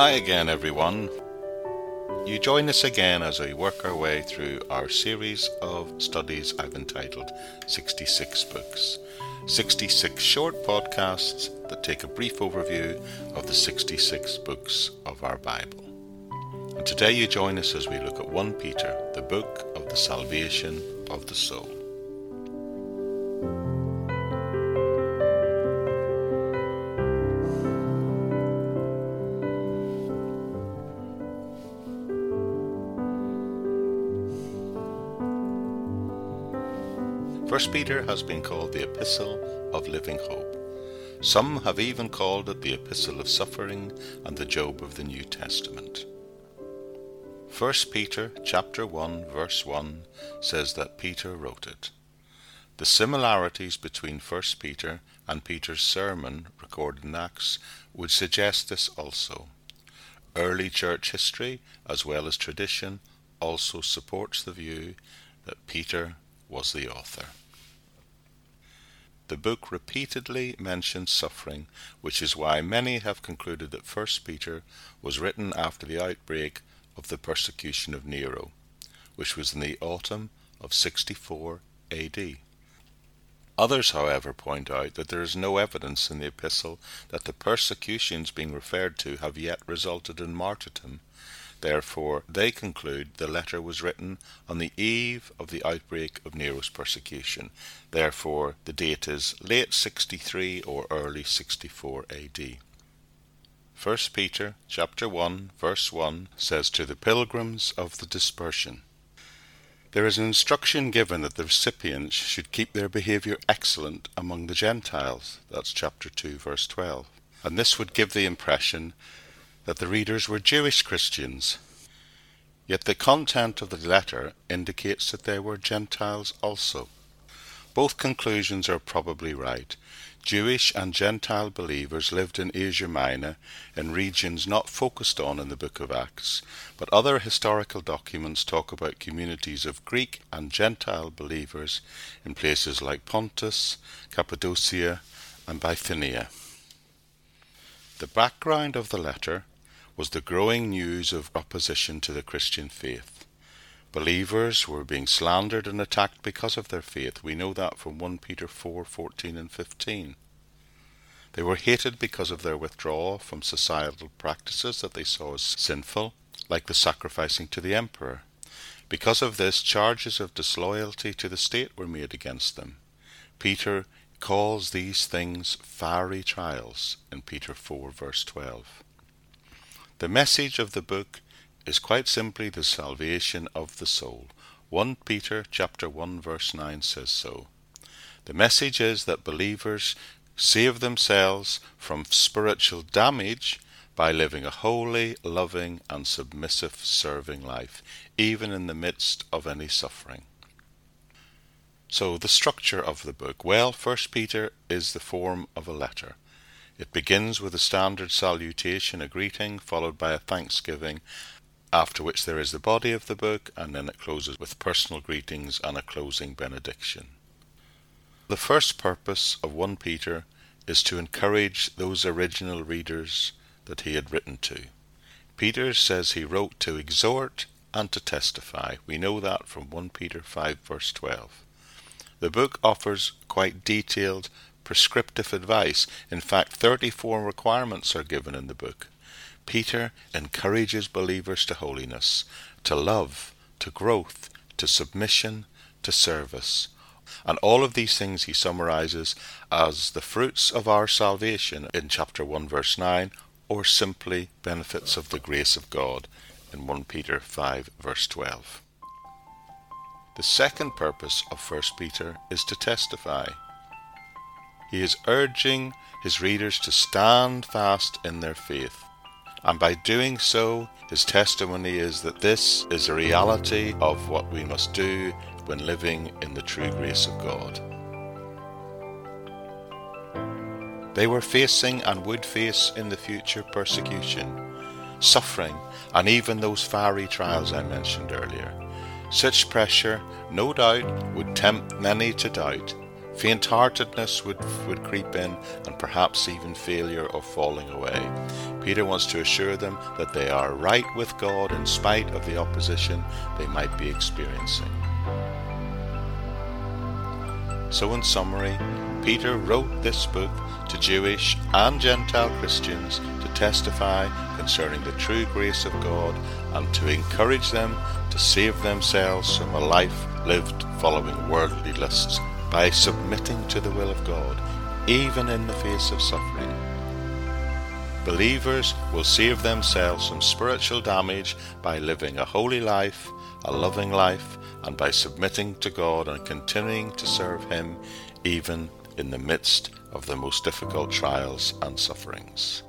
Hi again, everyone. You join us again as we work our way through our series of studies I've entitled 66 Books. 66 short podcasts that take a brief overview of the 66 books of our Bible. And today you join us as we look at 1 Peter, the book of the salvation of the soul. First Peter has been called the Epistle of Living Hope. Some have even called it the Epistle of Suffering and the Job of the New Testament. 1 Peter chapter 1 verse 1 says that Peter wrote it. The similarities between 1 Peter and Peter's sermon recorded in Acts would suggest this also. Early church history as well as tradition also supports the view that Peter was the author. The book repeatedly mentions suffering, which is why many have concluded that 1 Peter was written after the outbreak of the persecution of Nero, which was in the autumn of 64 AD. Others, however, point out that there is no evidence in the epistle that the persecutions being referred to have yet resulted in martyrdom, Therefore, they conclude the letter was written on the eve of the outbreak of Nero's persecution. Therefore, the date is late 63 or early 64 AD. 1 Peter chapter 1 verse 1 says to the pilgrims of the dispersion there is an instruction given that the recipients should keep their behavior excellent among the Gentiles. That's chapter 2, verse 12. And this would give the impression that the readers were Jewish Christians. Yet the content of the letter indicates that they were Gentiles also. Both conclusions are probably right. Jewish and Gentile believers lived in Asia Minor in regions not focused on in the book of Acts, but other historical documents talk about communities of Greek and Gentile believers in places like Pontus, Cappadocia, and Bithynia. The background of the letter was the growing news of opposition to the Christian faith. Believers were being slandered and attacked because of their faith. We know that from 1 Peter 4:14 and 15. They were hated because of their withdrawal from societal practices that they saw as sinful, like the sacrificing to the emperor. Because of this, charges of disloyalty to the state were made against them. Peter calls these things fiery trials in Peter 4 verse 12. The message of the book is quite simply the salvation of the soul. 1 Peter chapter 1 verse 9 says so. The message is that believers save themselves from spiritual damage by living a holy, loving, and submissive serving life, even in the midst of any suffering. So, the structure of the book. Well, First Peter is the form of a letter. It begins with a standard salutation, a greeting, followed by a thanksgiving, after which there is the body of the book, and then it closes with personal greetings and a closing benediction. The first purpose of 1 Peter is to encourage those original readers that he had written to. Peter says he wrote to exhort and to testify. We know that from 1 Peter 5 verse 12. The book offers quite detailed prescriptive advice. In fact, 34 requirements are given in the book. Peter encourages believers to holiness, to love, to growth, to submission, to service. And all of these things he summarizes as the fruits of our salvation in chapter 1, verse 9, or simply benefits of the grace of God in 1 Peter 5, verse 12. The second purpose of 1 Peter is to testify. He is urging his readers to stand fast in their faith. And by doing so, his testimony is that this is a reality of what we must do when living in the true grace of God. They were facing and would face in the future persecution, suffering, and even those fiery trials I mentioned earlier. Such pressure, no doubt, would tempt many to doubt Faint-heartedness would, would creep in and perhaps even failure or falling away. Peter wants to assure them that they are right with God in spite of the opposition they might be experiencing. So in summary, Peter wrote this book to Jewish and Gentile Christians to testify concerning the true grace of God and to encourage them to save themselves from a life lived following worldly lusts by submitting to the will of God, even in the face of suffering. Believers will save themselves from spiritual damage by living a holy life, a loving life, and by submitting to God and continuing to serve Him even in the midst of the most difficult trials and sufferings.